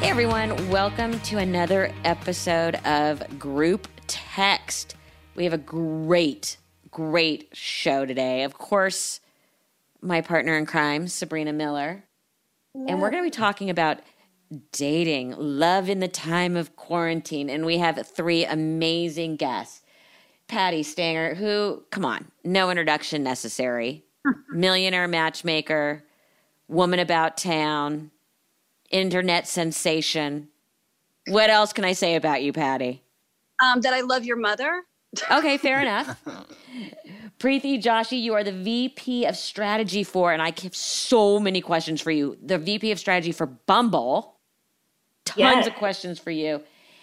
Hey everyone, welcome to another episode of Group Text. We have a great, great show today. Of course, my partner in crime, Sabrina Miller. And we're going to be talking about dating, love in the time of quarantine. And we have three amazing guests. Patti Stanger, who, come on, no introduction necessary, millionaire matchmaker, woman about town, internet sensation. What else can I say about you, Patti? Um, that I love your mother. Okay, fair enough. Priti Joshi, you are the VP of strategy for, and I have so many questions for you. The VP of strategy for Bumble. Tons Yes. of questions for you.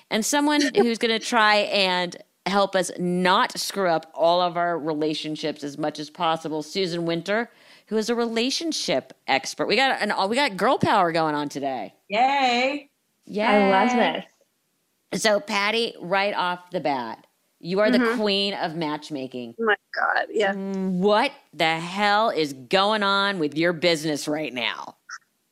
And someone who's going to try and help us not screw up all of our relationships as much as possible. Susan Winter, who is a relationship expert. We got an we got girl power going on today. Yay. Yeah. I love this. So, Patti, right off the bat, you are the mm-hmm. queen of matchmaking. Oh my God. Yeah. Mm, what the hell is going on with your business right now?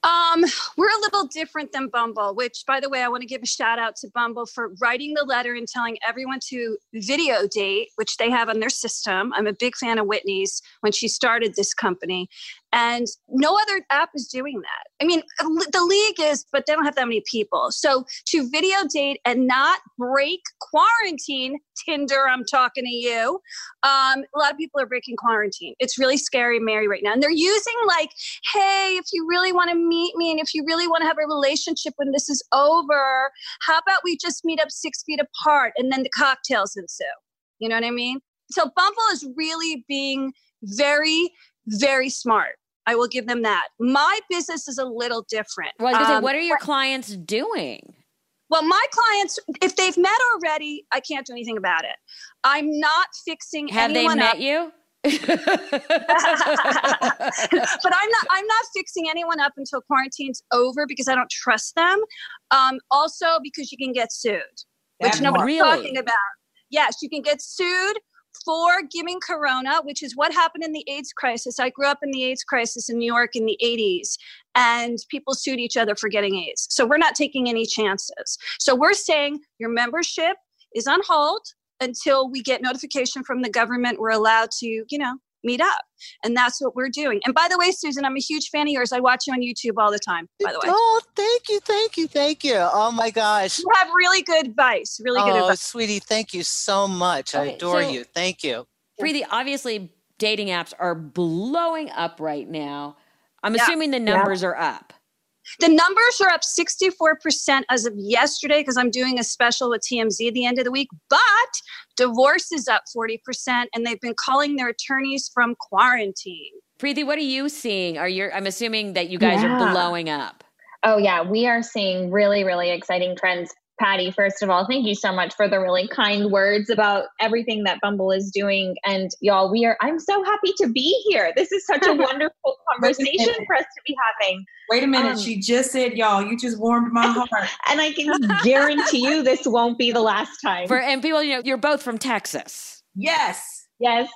Um, we're a little different than Bumble, which, by the way, I want to give a shout out to Bumble for writing the letter and telling everyone to video date, which they have on their system. I'm a big fan of Whitney's when she started this company. And no other app is doing that. I mean, the league is, but they don't have that many people. So to video date and not break quarantine, Tinder, I'm talking to you. Um, a lot of people are breaking quarantine. It's really scary, Mary, right now. And they're using like, hey, if you really want to meet me and if you really want to have a relationship when this is over, how about we just meet up six feet apart and then the cocktails ensue? You know what I mean? So Bumble is really being very, very smart. I will give them that. My business is a little different. Well, gonna say, Um, what are your clients doing? well, my clients, if they've met already, I can't do anything about it. I'm not fixing Have they anyone met up. you? but I'm not. I'm not fixing anyone up until quarantine's over because I don't trust them. Um, also, because you can get sued, which nobody's part. talking about. Yes, you can get sued for giving corona, which is what happened in the AIDS crisis. I grew up in the AIDS crisis in New York in the 80s, and people sued each other for getting AIDS. So we're not taking any chances. So we're saying your membership is on hold until we get notification from the government we're allowed to, you know, meet up. And that's what we're doing. And by the way, Susan, I'm a huge fan of yours. I watch you on YouTube all the time, by the way. Oh, thank you, thank you, thank you. Oh my gosh. You have really good advice. Really good Oh, advice. sweetie, thank you so much. I adore so- you. Thank you. Priti, obviously, dating apps are blowing up right now. I'm Yeah. assuming the numbers are up. The numbers are up 64% as of yesterday because I'm doing a special with TMZ at the end of the week. But divorce is up 40%, and they've been calling their attorneys from quarantine. Priti, what are you seeing? Are you? I'm assuming that you guys are blowing up. Oh, yeah. We are seeing really, really exciting trends. Patti, first of all, thank you so much for the really kind words about everything that Bumble is doing. And y'all, we are, I'm so happy to be here. This is such a wonderful conversation for us to be having. Wait a minute. Um, she just said, y'all, you just warmed my heart. And I can guarantee you this won't be the last time. For and people, you know, you're both from Texas. yes. yes.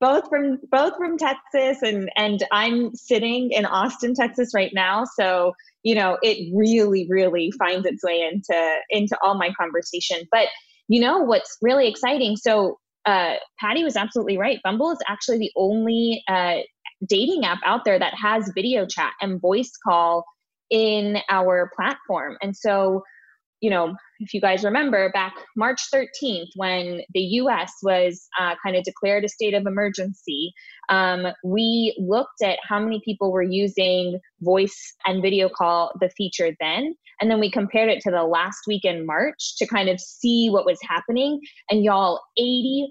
Both from both from Texas and and I'm sitting in Austin, Texas right now. So, you know, it really, really finds its way into into all my conversation. But you know what's really exciting? So uh Patti was absolutely right. Bumble is actually the only uh dating app out there that has video chat and voice call in our platform. And so, you know, if you guys remember, back March 13th, when the US was uh, kind of declared a state of emergency, um, we looked at how many people were using voice and video call, the feature then. And then we compared it to the last week in March to kind of see what was happening. And y'all, 84%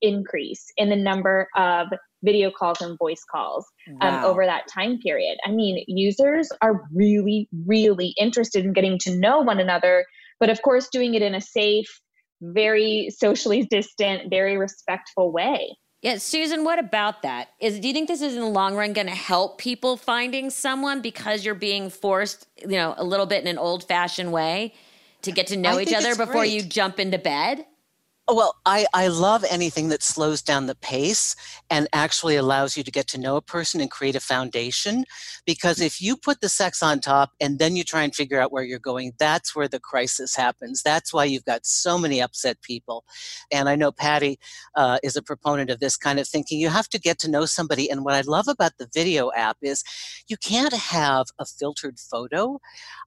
increase in the number of video calls and voice calls um, over that time period. I mean, users are really, really interested in getting to know one another, but of course, doing it in a safe, very socially distant, very respectful way. Yeah, Susan, what about that? Is do you think this is in the long run going to help people finding someone because you're being forced, you know, a little bit in an old-fashioned way to get to know I each other before great. you jump into bed? Well, I, I love anything that slows down the pace and actually allows you to get to know a person and create a foundation. Because if you put the sex on top and then you try and figure out where you're going, that's where the crisis happens. That's why you've got so many upset people. And I know Patti uh, is a proponent of this kind of thinking. You have to get to know somebody. And what I love about the video app is you can't have a filtered photo.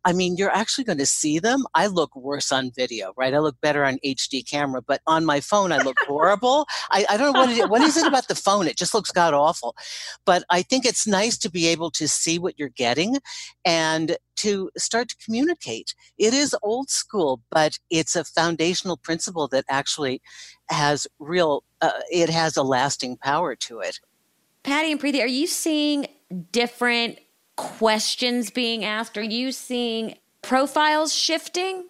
I mean, you're actually going to see them. I look worse on video, right? I look better on HD camera, but on my phone, I look horrible. I, I don't know what it is. What is it about the phone? It just looks god awful. But I think it's nice to be able to see what you're getting and to start to communicate. It is old school, but it's a foundational principle that actually has real, uh, it has a lasting power to it. Patti and Priti, are you seeing different questions being asked? Are you seeing profiles shifting?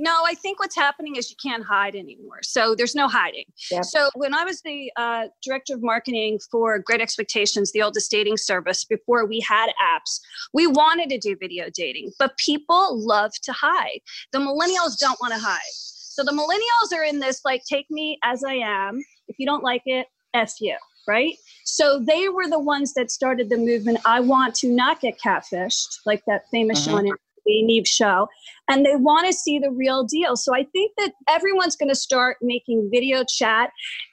No, I think what's happening is you can't hide anymore. So there's no hiding. Yep. So when I was the uh, director of marketing for Great Expectations, the oldest dating service, before we had apps, we wanted to do video dating, but people love to hide. The millennials don't want to hide. So the millennials are in this like, take me as I am. If you don't like it, F you, right? So they were the ones that started the movement. I want to not get catfished, like that famous show on Nev show and they want to see the real deal. So I think that everyone's going to start making video chat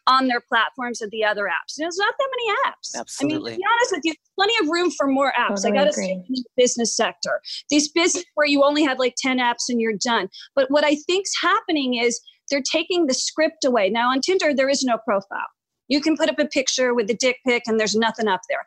on their platforms of the other apps. There's not that many apps. Absolutely. I mean, to be honest with you, plenty of room for more apps. Totally I got to say, in the business sector, these business where you only have like 10 apps and you're done. But what I think's happening is they're taking the script away. Now on Tinder, there is no profile. You can put up a picture with a dick pic and there's nothing up there.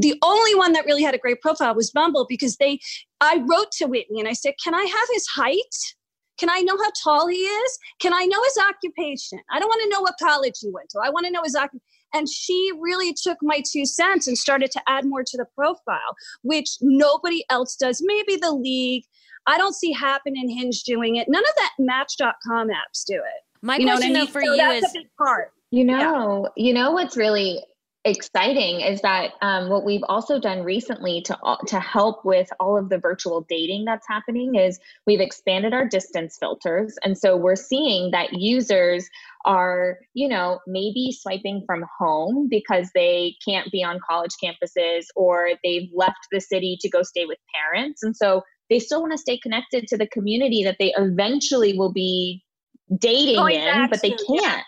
The only one that really had a great profile was Bumble because they I wrote to Whitney and I said, Can I have his height? Can I know how tall he is? Can I know his occupation? I don't want to know what college he went to. I want to know his occupation. And she really took my two cents and started to add more to the profile, which nobody else does. Maybe the league. I don't see Happn and Hinge doing it. None of that Match.com apps do it. My you know what question I though mean? for So you that's is a big part. You know, you know what's really exciting is that um, what we've also done recently to to help with all of the virtual dating that's happening is we've expanded our distance filters, and so we're seeing that users are, you know, maybe swiping from home because they can't be on college campuses or they've left the city to go stay with parents, and so they still want to stay connected to the community that they eventually will be dating in, but they can't.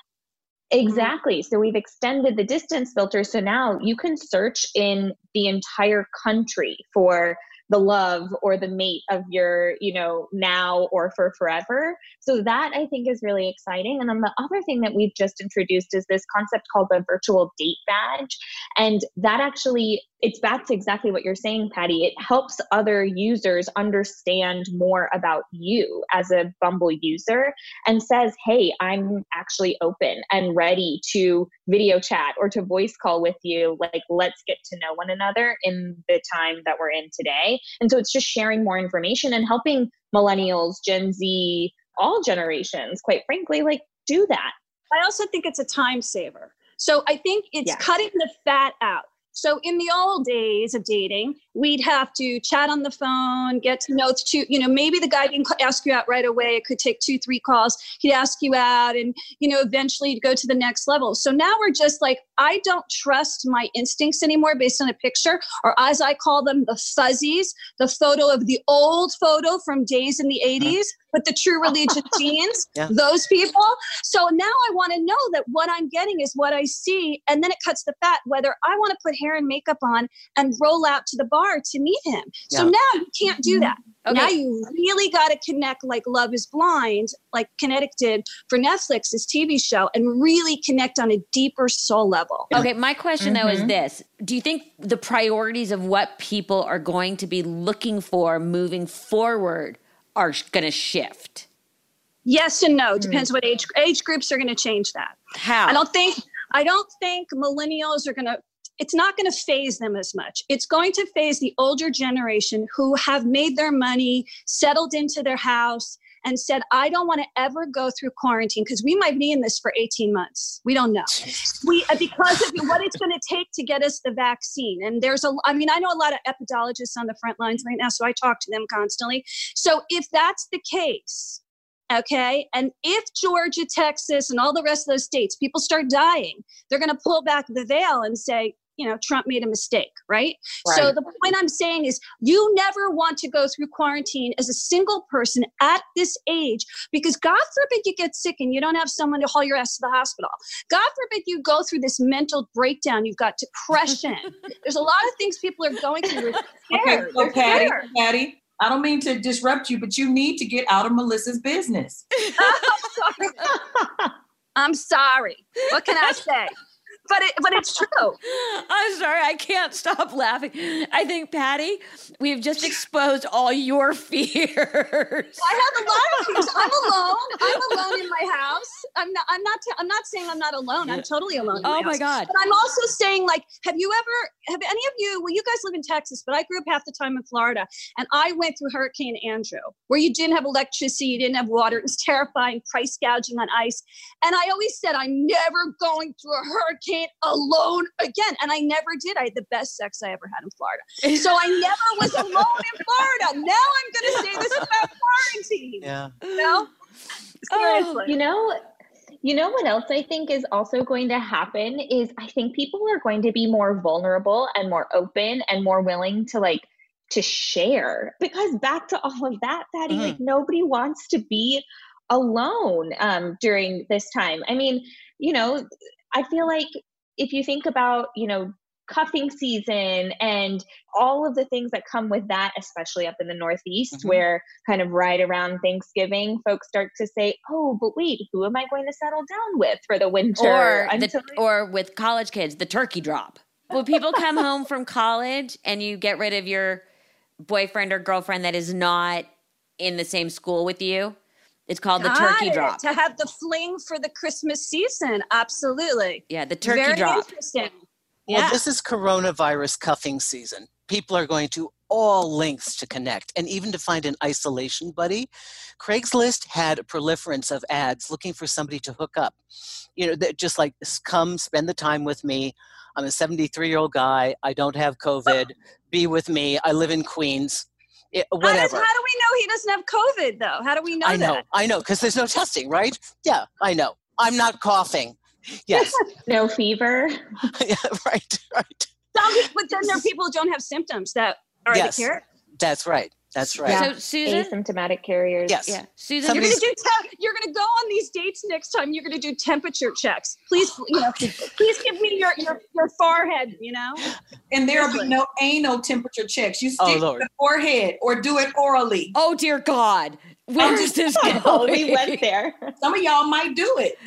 Mm-hmm. Exactly. So we've extended the distance filter. So now you can search in the entire country for the love or the mate of your, you know, now or for forever. So that I think is really exciting. And then the other thing that we've just introduced is this concept called the virtual date badge. And that actually, it's back to exactly what you're saying, Patti. It helps other users understand more about you as a Bumble user and says, Hey, I'm actually open and ready to video chat or to voice call with you. Like, let's get to know one another in the time that we're in today. And so it's just sharing more information and helping millennials, Gen Z, all generations, quite frankly, like do that. I also think it's a time saver. So I think it's Yeah. cutting the fat out. So in the old days of dating, we'd have to chat on the phone, get to know two, you know, maybe the guy didn't ask you out right away. It could take two, three calls. He'd ask you out and, you know, eventually you'd go to the next level. So now we're just like, I don't trust my instincts anymore based on a picture, or as I call them, the fuzzies, the photo of the old photo from days in the mm-hmm. 80s. With the true religion jeans, Yeah. those people. So now I want to know that what I'm getting is what I see, and then it cuts the fat. Whether I want to put hair and makeup on and roll out to the bar to meet him. So now you can't do that. Okay. Now you really got to connect like Love is Blind, like Kinetic did for Netflix, this TV show, and really connect on a deeper soul level. Okay, my question though is Mhm. this. Do you think the priorities of what people are going to be looking for moving forward are going to shift? Yes and no. Hmm. Depends what age age groups are going to change that. How? I don't think I don't think millennials are going to it's not going to faze them as much. It's going to faze the older generation who have made their money, settled into their house and said I don't want to ever go through quarantine because we might be in this for 18 months. We don't know. We uh, because of what it's going to take to get us the vaccine. And there's a I mean I know a lot of epidemiologists on the front lines right now so I talk to them constantly. So if that's the case, Okay. And if Georgia, Texas, and all the rest of those states, people start dying, they're going to pull back the veil and say, you know, Trump made a mistake, right? So the point I'm saying is you never want to go through quarantine as a single person at this age because God forbid you get sick and you don't have someone to haul your ass to the hospital. God forbid you go through this mental breakdown. You've got depression. There's a lot of things people are going through. Okay, so They're Patti, scared. Patti, I don't mean to disrupt you, but you need to get out of Melissa's business. I'm sorry. I'm sorry. What can I say? But it, but it's true. I'm sorry, I can't stop laughing. I think, Patti, we've just exposed all your fears. I have a lot of things. I'm alone. I'm alone in my house. I'm not. I'm not. i I'm not saying I'm not alone. I'm totally alone. in Oh my house. God. But I'm also saying, like, have you ever? Have any of you? Well, you guys live in Texas, but I grew up half the time in Florida, and I went through Hurricane Andrew, where you didn't have electricity, you didn't have water. It was terrifying, price gouging on ice. And I always said, I'm never going through a hurricane alone again. And I never did. I had the best sex I ever had in Florida. So I never was alone in Florida. Now I'm going to say this about quarantine. Yeah. You know? Oh. You know, you know what else I think is also going to happen is I think people are going to be more vulnerable and more open and more willing to like to share because back to all of that, Patti, Mhm. like nobody wants to be alone um, during this time. I mean, you know, I feel like if you think about, you know, cuffing season and all of the things that come with that, especially up in the Northeast, Mhm. where kind of right around Thanksgiving, folks start to say, "Oh, but wait, who am I going to settle down with for the winter?" or the, until or with college kids, the turkey drop. When people come home from college and you get rid of your boyfriend or girlfriend that is not in the same school with you, it's called the turkey it. drop. To have the fling for the Christmas season. Absolutely. Yeah, the turkey Very drop. interesting. Well, Yeah. this is coronavirus cuffing season. People are going to all lengths to connect and even to find an isolation buddy. Craigslist had a proliferance of ads looking for somebody to hook up. You know, that just like come spend the time with me. I'm a 73 year old guy. I don't have COVID. Be with me. I live in Queens. It, How, does, how do we know he doesn't have COVID, though? How do we know I know, that? I know, because there's no testing, right? Yeah, I know. I'm not coughing. Yes, no fever. yeah, right, right. Some but then there are people who don't have symptoms that are Yes. the cure. That's right. That's right. So Susan, Asymptomatic carriers. Yes. yeah, Susan, You're gonna do. Te- you're gonna go on these dates next time. You're gonna do temperature checks. Please, you know, please give me your your, your forehead. You know, And there will be no anal temperature checks. You Oh, stick Lord. the forehead or do it orally. oh dear God, where is this going? Oh, we went there. Some of y'all might do it.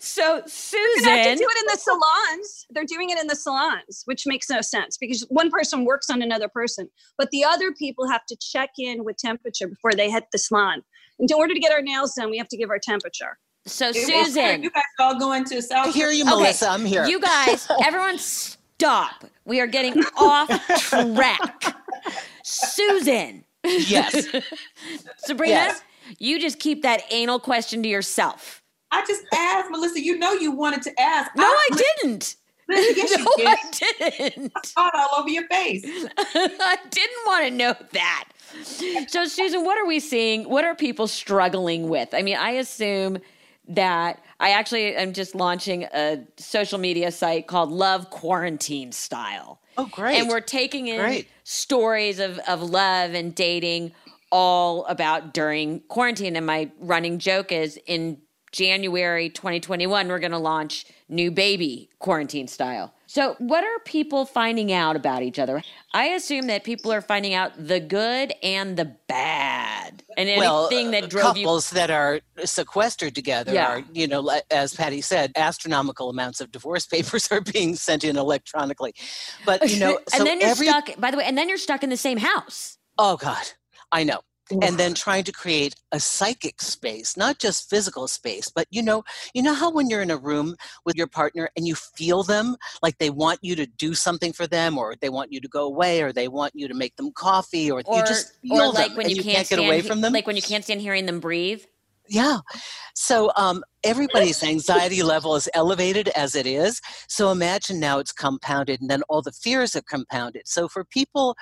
So you're have to do it in the salons. They're doing it in the salons, which makes no sense because one person works on another person, but the other people have to check in with temperature before they hit the salon. And in order to get our nails done, we have to give our temperature. so It. Susan, you guys all going to South. I hear you, Okay, Melissa. I'm here. You guys, everyone stop. We are getting off track. Susan. Yes. Sabrina, Yes. you just keep that anal question to yourself. I just asked Melissa. You know you wanted to ask. No, I didn't. Yes, you no, did. I didn't. I saw it all over your face. I didn't want to know that. So, Susan, what are we seeing? What are people struggling with? I mean, I assume that I actually am just launching a social media site called Love Quarantine Style. Oh, great. And we're taking in Great. stories of, of love and dating all about during quarantine. And my running joke is in January 2021, we're going to launch new baby quarantine style. So, what are people finding out about each other? I assume that people are finding out the good and the bad, and anything well, that uh, drove couples you. that are sequestered together Yeah. are, you know, as Patti said, astronomical amounts of divorce papers are being sent in electronically. But you know, and so then you're every stuck. By the way, and then you're stuck in the same house. oh god, I know. And then trying to create a psychic space not just physical space but you know you know how when you're in a room with your partner and you feel them like they want you to do something for them or they want you to go away or they want you to make them coffee or, Or, you just feel or like them when you, can't, can't get stand, away from them Like when you can't stand hearing them breathe. Yeah. So um, everybody's anxiety level is elevated as it is. So imagine now it's compounded, and then all the fears are compounded. So for people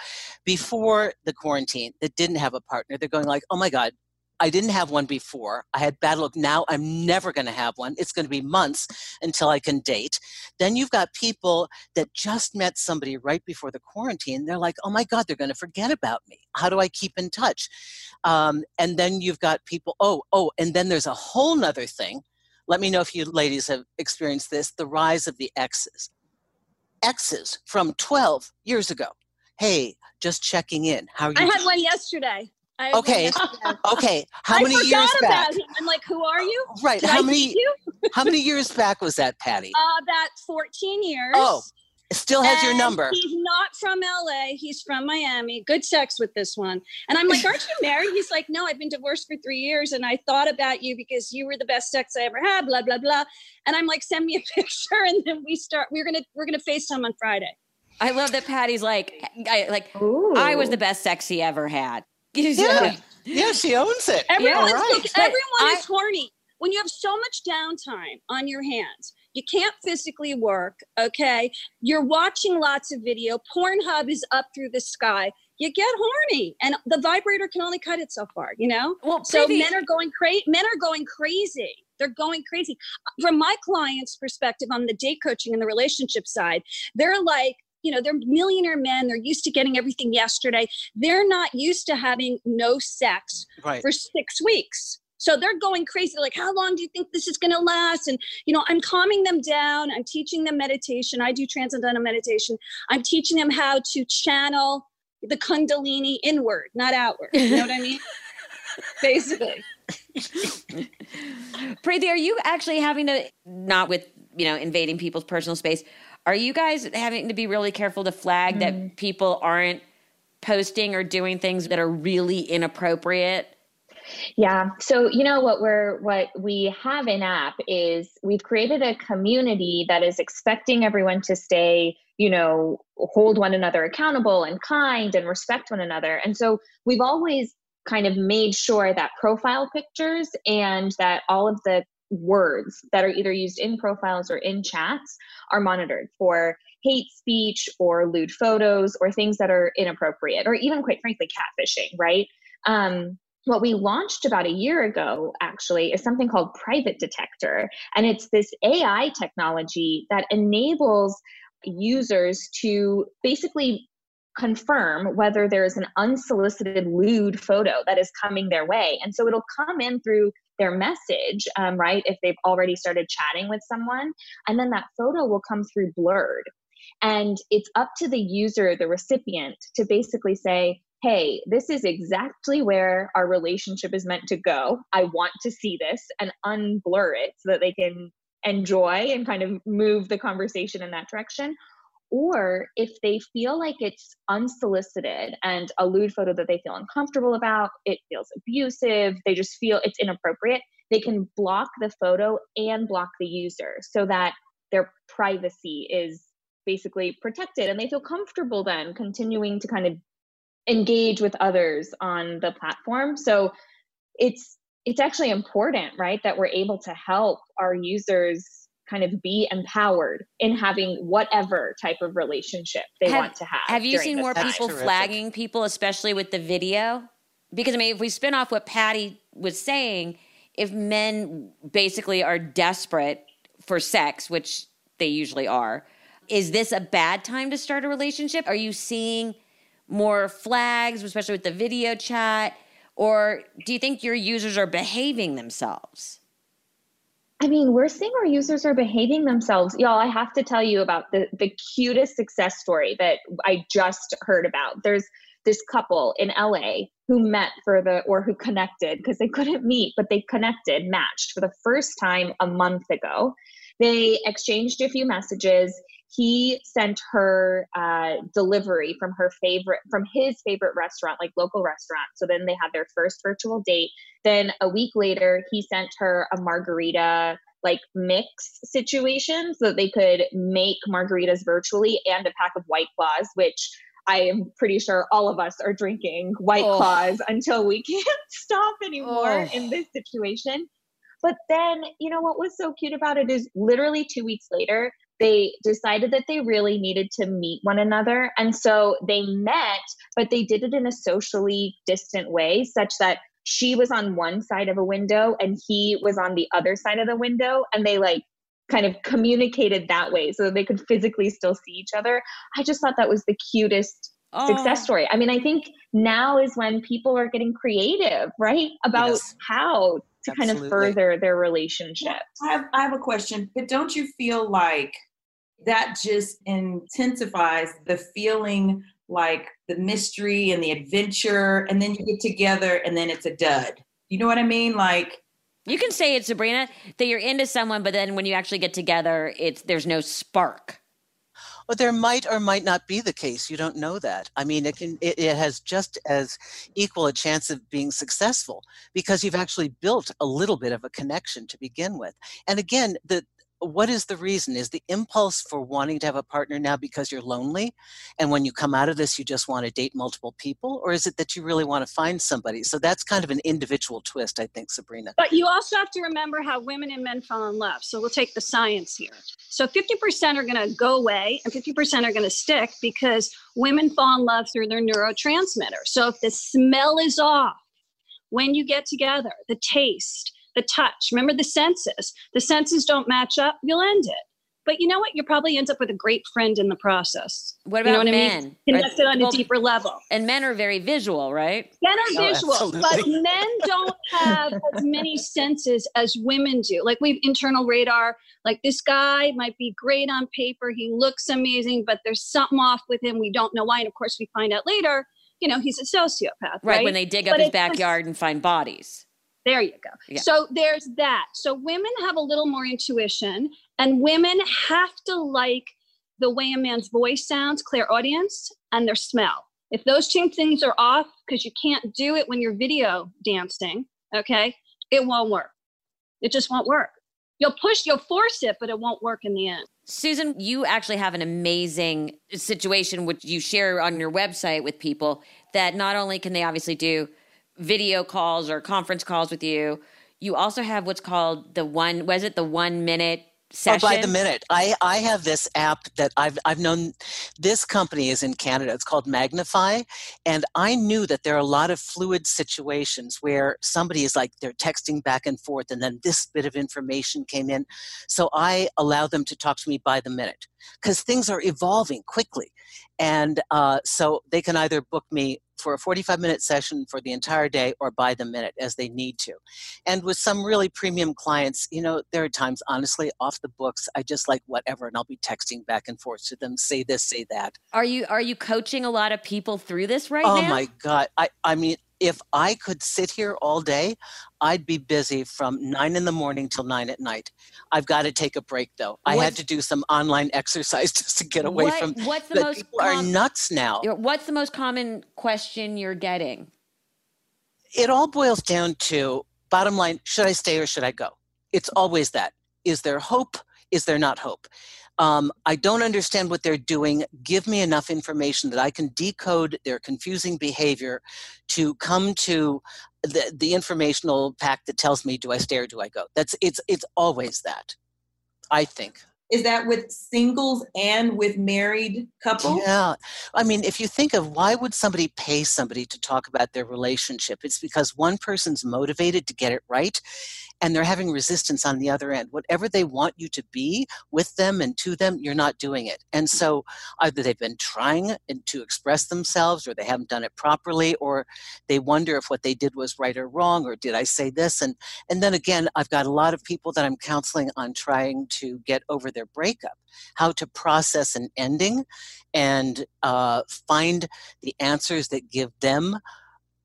before the quarantine that didn't have a partner, they're going like, "Oh my God." I didn't have one before. I had bad luck. Now I'm never going to have one. It's going to be months until I can date. Then you've got people that just met somebody right before the quarantine. They're like, oh my God, they're going to forget about me. How do I keep in touch? Um, and then you've got people, oh, oh, and then there's a whole nother thing. Let me know if you ladies have experienced this the rise of the exes. Exes from 12 years ago. Hey, just checking in. How are you? I had one yesterday. I Okay. yesterday. Okay. How I many forgot years about back? him. I'm like, who are you? Right. Did how I many you? how many years back was that, Patti? Uh, about 14 years. Oh, Still has your number. He's not from LA. He's from Miami. Good sex with this one. And I'm like, Aren't you married? He's like, No, I've been divorced for three years. And I thought about you because you were the best sex I ever had, blah, blah, blah. And I'm like, Send me a picture. And then we start, we're going to, we're going to FaceTime on Friday. I love that Patti's like, I, like I was the best sex he ever had. Yeah. Yeah, she owns it. Everyone's All right. look, everyone I- is horny. When you have so much downtime on your hands, you can't physically work. Okay, you're watching lots of video. Pornhub is up through the sky. You get horny, and the vibrator can only cut it so far. You know. Well, So Priti- men are going crazy. Men are going crazy. They're going crazy. From my client's perspective, on the date coaching and the relationship side, they're like, you know, they're millionaire men. They're used to getting everything yesterday. They're not used to having no sex Right. for six weeks. So they're going crazy. Like, how long do you think this is going to last? And, you know, I'm calming them down. I'm teaching them meditation. I do transcendental meditation. I'm teaching them how to channel the Kundalini inward, not outward. You know what I mean? Basically. Priti, are you actually having to not with you know invading people's personal space? Are you guys having to be really careful to flag that mm. people aren't posting or doing things that are really inappropriate? Yeah. So, you know what we're what we have in app is we've created a community that is expecting everyone to stay, you know, hold one another accountable and kind and respect one another. And so we've always kind of made sure that profile pictures and that all of the words that are either used in profiles or in chats are monitored for hate speech or lewd photos or things that are inappropriate or even quite frankly catfishing, right? Um, what we launched about a year ago actually is something called private detector and it's this ai technology that enables users to basically confirm whether there's an unsolicited lewd photo that is coming their way and so it'll come in through their message um, right if they've already started chatting with someone and then that photo will come through blurred and it's up to the user the recipient to basically say hey, this is exactly where our relationship is meant to go. I want to see this and unblur it so that they can enjoy and kind of move the conversation in that direction. Or if they feel like it's unsolicited and a lewd photo that they feel uncomfortable about, it feels abusive, they just feel it's inappropriate, they can block the photo and block the user so that their privacy is basically protected and they feel comfortable then continuing to kind of engage with others on the platform. So it's it's actually important right that we're able to help our users kind of be empowered in having whatever type of relationship they Have- want to have Have you seen more time. people Terrific. flagging people, especially with the video? Because I mean, if we spin off what Patti was saying, if men basically are desperate for sex, which they usually are, is this a bad time to start a relationship? Are you seeing more flags, especially with the video chat? Or do you think your users are behaving themselves? I mean, we're seeing our users are behaving themselves. Y'all, I have to tell you about the, the cutest success story that I just heard about. There's this couple in LA who met for the, or who connected because they couldn't meet, but they connected, matched for the first time a month ago. They exchanged a few messages. He sent her uh, delivery from her favorite, from his favorite restaurant, like local restaurant. So then they had their first virtual date. Then a week later, he sent her a margarita like mix situation so that they could make margaritas virtually and a pack of white claws, which I am pretty sure all of us are drinking white oh. claws until we can't stop anymore oh. in this situation. But then, you know, what was so cute about it is literally two weeks later, they decided that they really needed to meet one another. And so they met, but they did it in a socially distant way, such that she was on one side of a window and he was on the other side of the window. And they like kind of communicated that way so that they could physically still see each other. I just thought that was the cutest oh. success story. I mean, I think now is when people are getting creative, right? About yes. how to Absolutely. kind of further their relationship. I have, I have a question, but don't you feel like that just intensifies the feeling like the mystery and the adventure, and then you get together and then it's a dud? You know what I mean? Like, you can say it, Sabrina, that you're into someone, but then when you actually get together, it's there's no spark. Well, there might or might not be the case. You don't know that. I mean, it can it, it has just as equal a chance of being successful because you've actually built a little bit of a connection to begin with. And again, the what is the reason? Is the impulse for wanting to have a partner now because you're lonely? And when you come out of this, you just want to date multiple people? Or is it that you really want to find somebody? So that's kind of an individual twist, I think, Sabrina. But you also have to remember how women and men fall in love. So we'll take the science here. So 50% are going to go away and 50% are going to stick because women fall in love through their neurotransmitter. So if the smell is off, when you get together, the taste, the touch. Remember the senses. The senses don't match up, you'll end it. But you know what? You probably end up with a great friend in the process. What about you know what men? I mean? Connected on well, a deeper level. And men are very visual, right? Men are oh, visual, absolutely. but men don't have as many senses as women do. Like we've internal radar. Like this guy might be great on paper. He looks amazing, but there's something off with him. We don't know why. And of course, we find out later. You know, he's a sociopath. Right, right? when they dig up his backyard just, and find bodies. There you go. Yeah. So there's that. So women have a little more intuition, and women have to like the way a man's voice sounds, clairaudience, and their smell. If those two things are off, because you can't do it when you're video dancing, okay, it won't work. It just won't work. You'll push, you'll force it, but it won't work in the end. Susan, you actually have an amazing situation which you share on your website with people that not only can they obviously do video calls or conference calls with you. You also have what's called the one, was it the one minute session? Oh, by the minute. I, I have this app that I've, I've known, this company is in Canada. It's called Magnify. And I knew that there are a lot of fluid situations where somebody is like, they're texting back and forth, and then this bit of information came in. So I allow them to talk to me by the minute because things are evolving quickly. And uh, so they can either book me for a 45 minute session for the entire day or by the minute as they need to. And with some really premium clients, you know, there are times, honestly, off the books, I just like whatever, and I'll be texting back and forth to them, say this, say that. Are you are you coaching a lot of people through this right oh now? Oh my God. I, I mean, if I could sit here all day, I'd be busy from nine in the morning till nine at night. I've got to take a break though. What's, I had to do some online exercise just to get away what, from. What's the most? People com- are nuts now. What's the most common question you're getting? It all boils down to bottom line: should I stay or should I go? It's always that. Is there hope? Is there not hope? Um, I don't understand what they're doing. Give me enough information that I can decode their confusing behavior to come to the, the informational pack that tells me do I stay or do I go. That's it's it's always that. I think. Is that with singles and with married couples? Yeah. I mean, if you think of why would somebody pay somebody to talk about their relationship? It's because one person's motivated to get it right and they're having resistance on the other end. Whatever they want you to be with them and to them, you're not doing it. And so either they've been trying to express themselves or they haven't done it properly or they wonder if what they did was right or wrong or did I say this and and then again I've got a lot of people that I'm counseling on trying to get over their breakup, how to process an ending and uh, find the answers that give them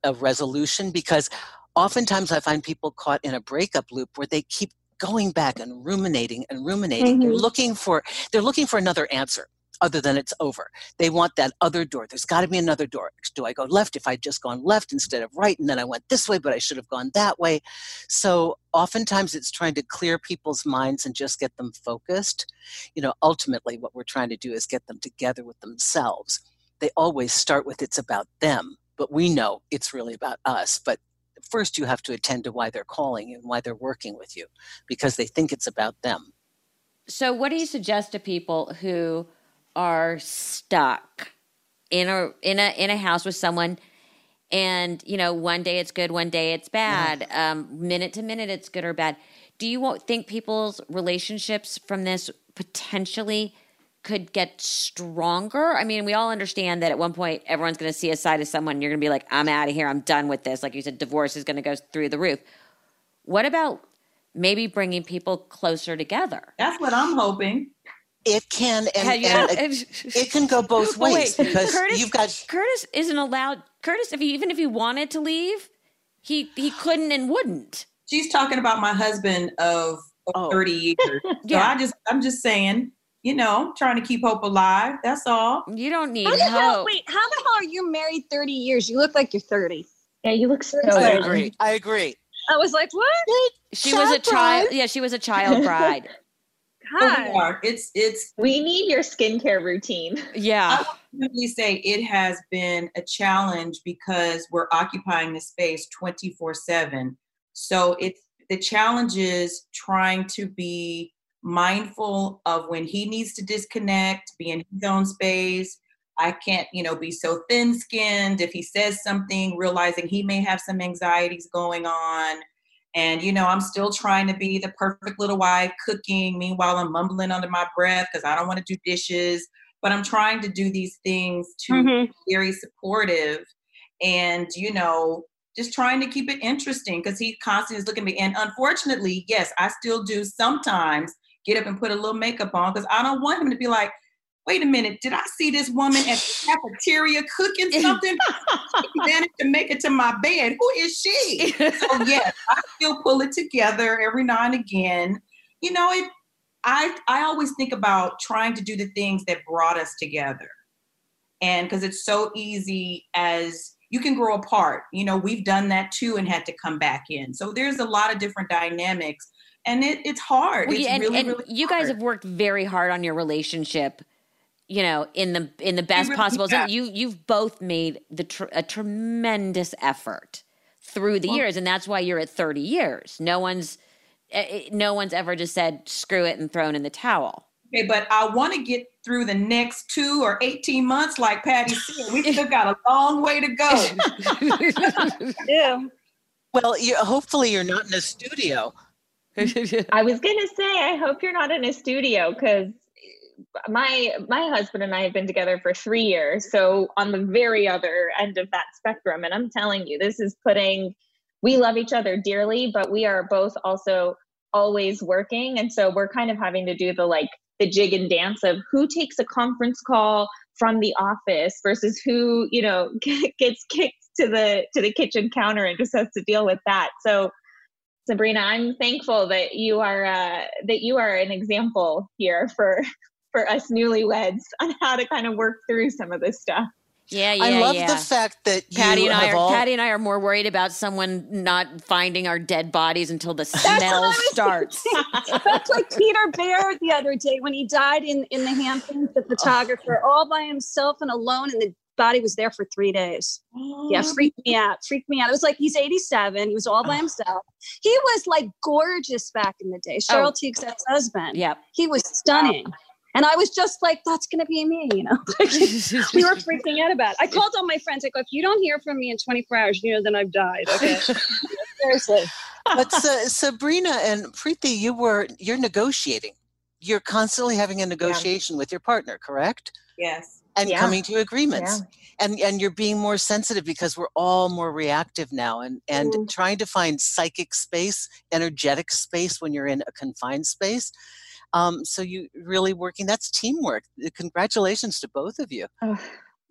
a resolution because oftentimes I find people caught in a breakup loop where they keep going back and ruminating and ruminating. Mm-hmm. They're looking for they're looking for another answer other than it's over. They want that other door. There's got to be another door. Do I go left if I'd just gone left instead of right and then I went this way but I should have gone that way. So oftentimes it's trying to clear people's minds and just get them focused. You know, ultimately what we're trying to do is get them together with themselves. They always start with it's about them, but we know it's really about us. But first you have to attend to why they're calling and why they're working with you because they think it's about them. So, what do you suggest to people who are stuck in a in a in a house with someone? And you know, one day it's good, one day it's bad. Yeah. Um, minute to minute, it's good or bad. Do you think people's relationships from this potentially could get stronger? I mean, we all understand that at one point everyone's going to see a side of someone and you're going to be like, I'm out of here. I'm done with this. Like you said, divorce is going to go through the roof. What about maybe bringing people closer together? That's what I'm hoping. It can, and, and it, it, can go both ways wait, because Curtis, you've got Curtis isn't allowed. Curtis, if he even if he wanted to leave, he he couldn't and wouldn't. She's talking about my husband of, of oh. 30 years. So yeah. I just I'm just saying you know, trying to keep hope alive. That's all. You don't need oh, how hope. Hell, wait, how the hell are you married 30 years? You look like you're 30. Yeah, you look so I agree. I agree. I was like, what? She was a child. Yeah, she was a child bride. Oh God. It's it's we need your skincare routine. Yeah. I would really say it has been a challenge because we're occupying the space 24-7. So it's the challenge is trying to be mindful of when he needs to disconnect, be in his own space. I can't, you know, be so thin skinned. If he says something, realizing he may have some anxieties going on. And, you know, I'm still trying to be the perfect little wife cooking. Meanwhile, I'm mumbling under my breath because I don't want to do dishes. But I'm trying to do these things to mm-hmm. be very supportive and, you know, just trying to keep it interesting because he constantly is looking at me. And unfortunately, yes, I still do sometimes get up and put a little makeup on because I don't want him to be like, wait a minute, did I see this woman at the cafeteria cooking something? she managed to make it to my bed. Who is she? so yes, I still pull it together every now and again. You know, it I I always think about trying to do the things that brought us together. And because it's so easy as you can grow apart. You know, we've done that too and had to come back in. So there's a lot of different dynamics and it, it's hard. Well, it's and, really, and really you hard. guys have worked very hard on your relationship. You know, in the in the best really possible. sense. You you've both made the tr- a tremendous effort through the well, years, and that's why you're at 30 years. No one's eh, eh, no one's ever just said screw it and thrown in the towel. Okay, but I want to get through the next two or 18 months, like Patti said. We still got a long way to go. yeah. Well, you, hopefully you're not in a studio. I was gonna say, I hope you're not in a studio because my my husband and I have been together for three years, so on the very other end of that spectrum. And I'm telling you, this is putting. We love each other dearly, but we are both also always working, and so we're kind of having to do the like the jig and dance of who takes a conference call from the office versus who you know gets kicked to the to the kitchen counter and just has to deal with that. So Sabrina, I'm thankful that you are uh, that you are an example here for for us newlyweds on how to kind of work through some of this stuff. Yeah, yeah, I love yeah. the fact that Patti and I are all... Patti and I are more worried about someone not finding our dead bodies until the smell starts. That's like Peter Beard the other day when he died in in the Hamptons, the photographer, all by himself and alone and the body was there for three days. Yeah, oh. freaked me out. Freaked me out. It was like he's 87. He was all by himself. He was like gorgeous back in the day. Cheryl Oh. Tiegs' ex-husband. Yeah, He was stunning. And I was just like, that's gonna be me, you know. we were freaking out about it. I called all my friends. I go, if you don't hear from me in 24 hours, you know, then I've died. Okay. Seriously. but Sa- Sabrina and Priti, you were you're negotiating. You're constantly having a negotiation with your partner, correct? Yes. And Yeah. coming to agreements. And and you're being more sensitive because we're all more reactive now and and Mm. trying to find psychic space, energetic space when you're in a confined space. Um, so you really working that's teamwork. Congratulations to both of you. Ugh,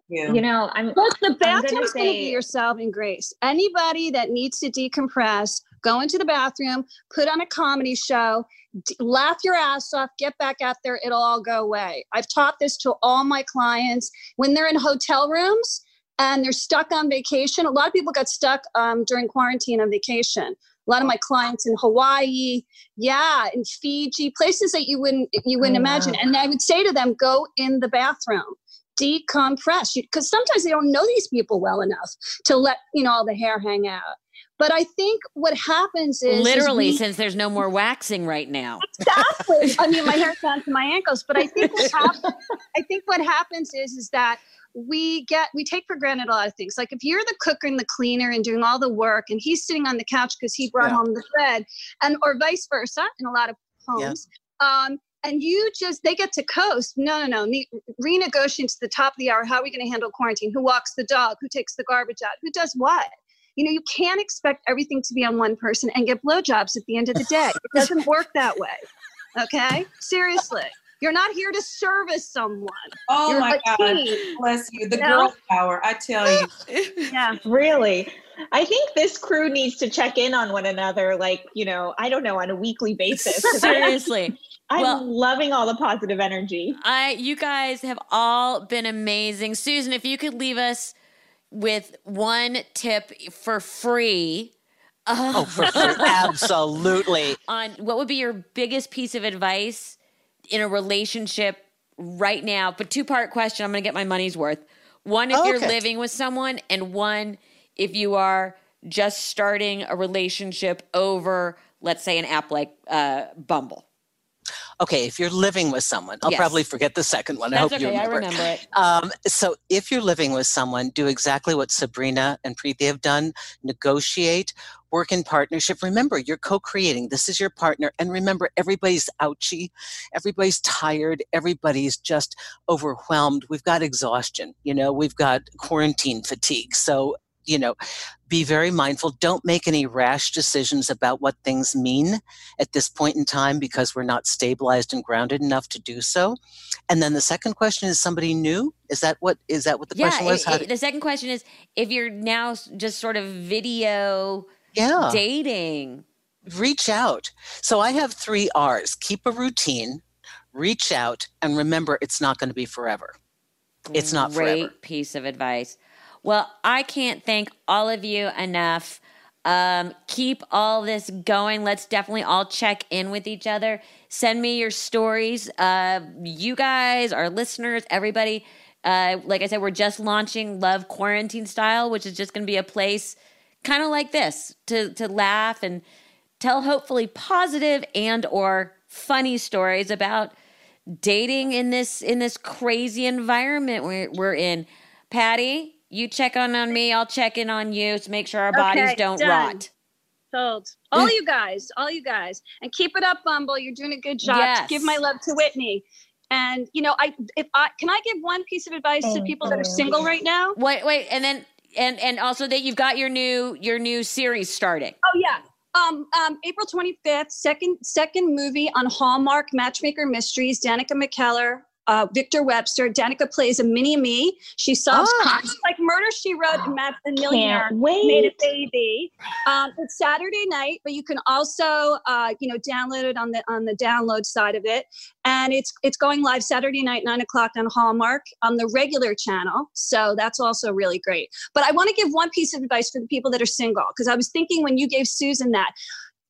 Yeah. you know, I'm Look, the gonna bathroom is going to be your saving grace. Anybody that needs to decompress, go into the bathroom, put on a comedy show, d- laugh your ass off, get back out there, it'll all go away. I've taught this to all my clients when they're in hotel rooms and they're stuck on vacation. A lot of people got stuck um, during quarantine on vacation. A lot of my clients in Hawaii, yeah, in Fiji, places that you wouldn't you wouldn't Oh, imagine. wow. And I would say to them, go in the bathroom decompress because sometimes they don't know these people well enough to let you know all the hair hang out but i think what happens is is Literally, we- since there's no more waxing right now. exactly i mean my hair's down to my ankles but i think what happens i think what happens is is that we get we take for granted a lot of things. Like if you're the cook and the cleaner and doing all the work and he's sitting on the couch because he brought Yeah. home the bread and or vice versa in a lot of Yeah. homes um and you just they get to coast. No no no. Ne- renegotiating to the top of the hour. How are we going to handle quarantine? Who walks the dog? Who takes the garbage out? Who does what? You know you can't expect everything to be on one person and get blowjobs at the end of the day. It doesn't work that way. Okay? Seriously you're not here to service someone Oh you're my God. team. Bless you. The No. girl power. I tell you. yeah really. I think this crew needs to check in on one another, like, you know, I don't know, on a weekly basis. I- Seriously. I'm Well- loving all the positive energy. I you guys have all been amazing. Susan, if you could leave us with one tip for free Oh, for sure. Absolutely. on what would be your biggest piece of advice in a relationship right now, but two part question, I'm going to get my money's worth. One if you're living with someone and one if you are just starting a relationship over let's say an app like uh, Bumble. Okay, if you're living with someone, I'll Yes. probably forget the second one. I That's hope you okay, I remember. remember it. Um, so if you're living with someone, do exactly what Sabrina and Priti have done. Negotiate, work in partnership. Remember, you're co-creating. This is your partner. And remember, everybody's ouchy. Everybody's tired. Everybody's just overwhelmed. We've got exhaustion. You know, we've got quarantine fatigue. So, you know, be very mindful. Don't make any rash decisions about what things mean at this point in time because we're not stabilized and grounded enough to do so. And then the second question is somebody new? Is that what is that what the question was? it- it- the second question is if you're now just sort of video yeah. dating. Reach out. So I have three R's. Keep a routine, reach out, and remember it's not going to be forever. It's not Great forever. piece of advice. Well, I can't thank all of you enough. Um, keep all this going. Let's definitely all check in with each other. Send me your stories. Uh, you guys, our listeners, everybody. Uh, like I said, we're just launching Love Quarantine Style, which is just going to be a place kind of like this to to laugh and tell hopefully positive and or funny stories about dating in this in this crazy environment we're, we're in Patti you check on on me i'll check in on you to make sure our bodies Okay, don't done. rot Sold. All you guys, all you guys, and keep it up, Bumble. You're doing a good job. Yes. Give my love to Whitney. And you know, I if I can I give one piece of advice to Thank people that are single right now. wait wait and then and and also that you've got your new your new series starting Oh yeah. Um, um, April 25th, second second movie on Hallmark Matchmaker Mysteries. Danica McKellar, uh, Victor Webster. Danica plays a mini me. She solves Ah. crimes like Murder She Wrote and the Millionaire. Made a baby. Um, it's Saturday night, but you can also, uh, you know, download it on the on the download side of it, and it's it's going live Saturday night, nine o'clock on Hallmark on the regular channel. So that's also really great. But I want to give one piece of advice for the people that are single because I was thinking when you gave Susan that.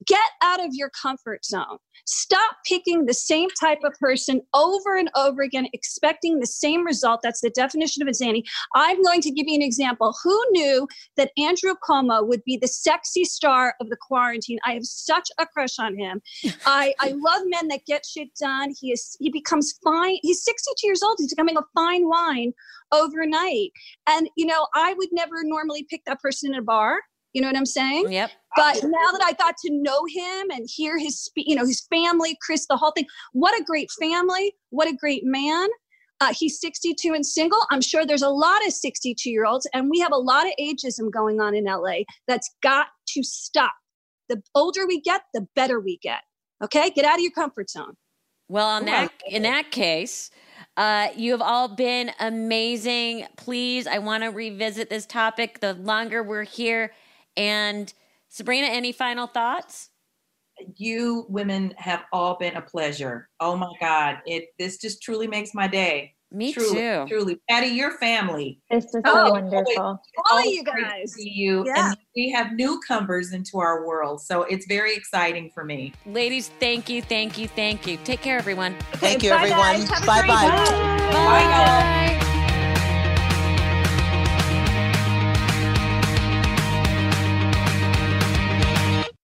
Get out of your comfort zone. Stop picking the same type of person over and over again, expecting the same result. That's the definition of insanity. I'm going to give you an example. Who knew that Andrew Cuomo would be the sexy star of the quarantine? I have such a crush on him. I, I love men that get shit done. He is he becomes fine. He's 62 years old. He's becoming a fine wine overnight. And you know, I would never normally pick that person in a bar. You know what I'm saying? Yep. But now that I got to know him and hear his, you know, his family, Chris, the whole thing, what a great family. What a great man. Uh, he's 62 and single. I'm sure there's a lot of 62 year olds, and we have a lot of ageism going on in LA that's got to stop. The older we get, the better we get. Okay, get out of your comfort zone. Well, on that, in that case, uh, you have all been amazing. Please, I want to revisit this topic the longer we're here. And Sabrina, any final thoughts? You women have all been a pleasure. Oh my God. It this just truly makes my day. Me truly, too. Truly. Patti, your family. This is oh, so Oh, wonderful. All of you great to guys. See you. Yeah. And we have newcomers into our world. So it's very exciting for me. Ladies, thank you, thank you, thank you. Take care, everyone. Thank you, bye, everyone. guys. Have a Bye bye. Bye, y'all.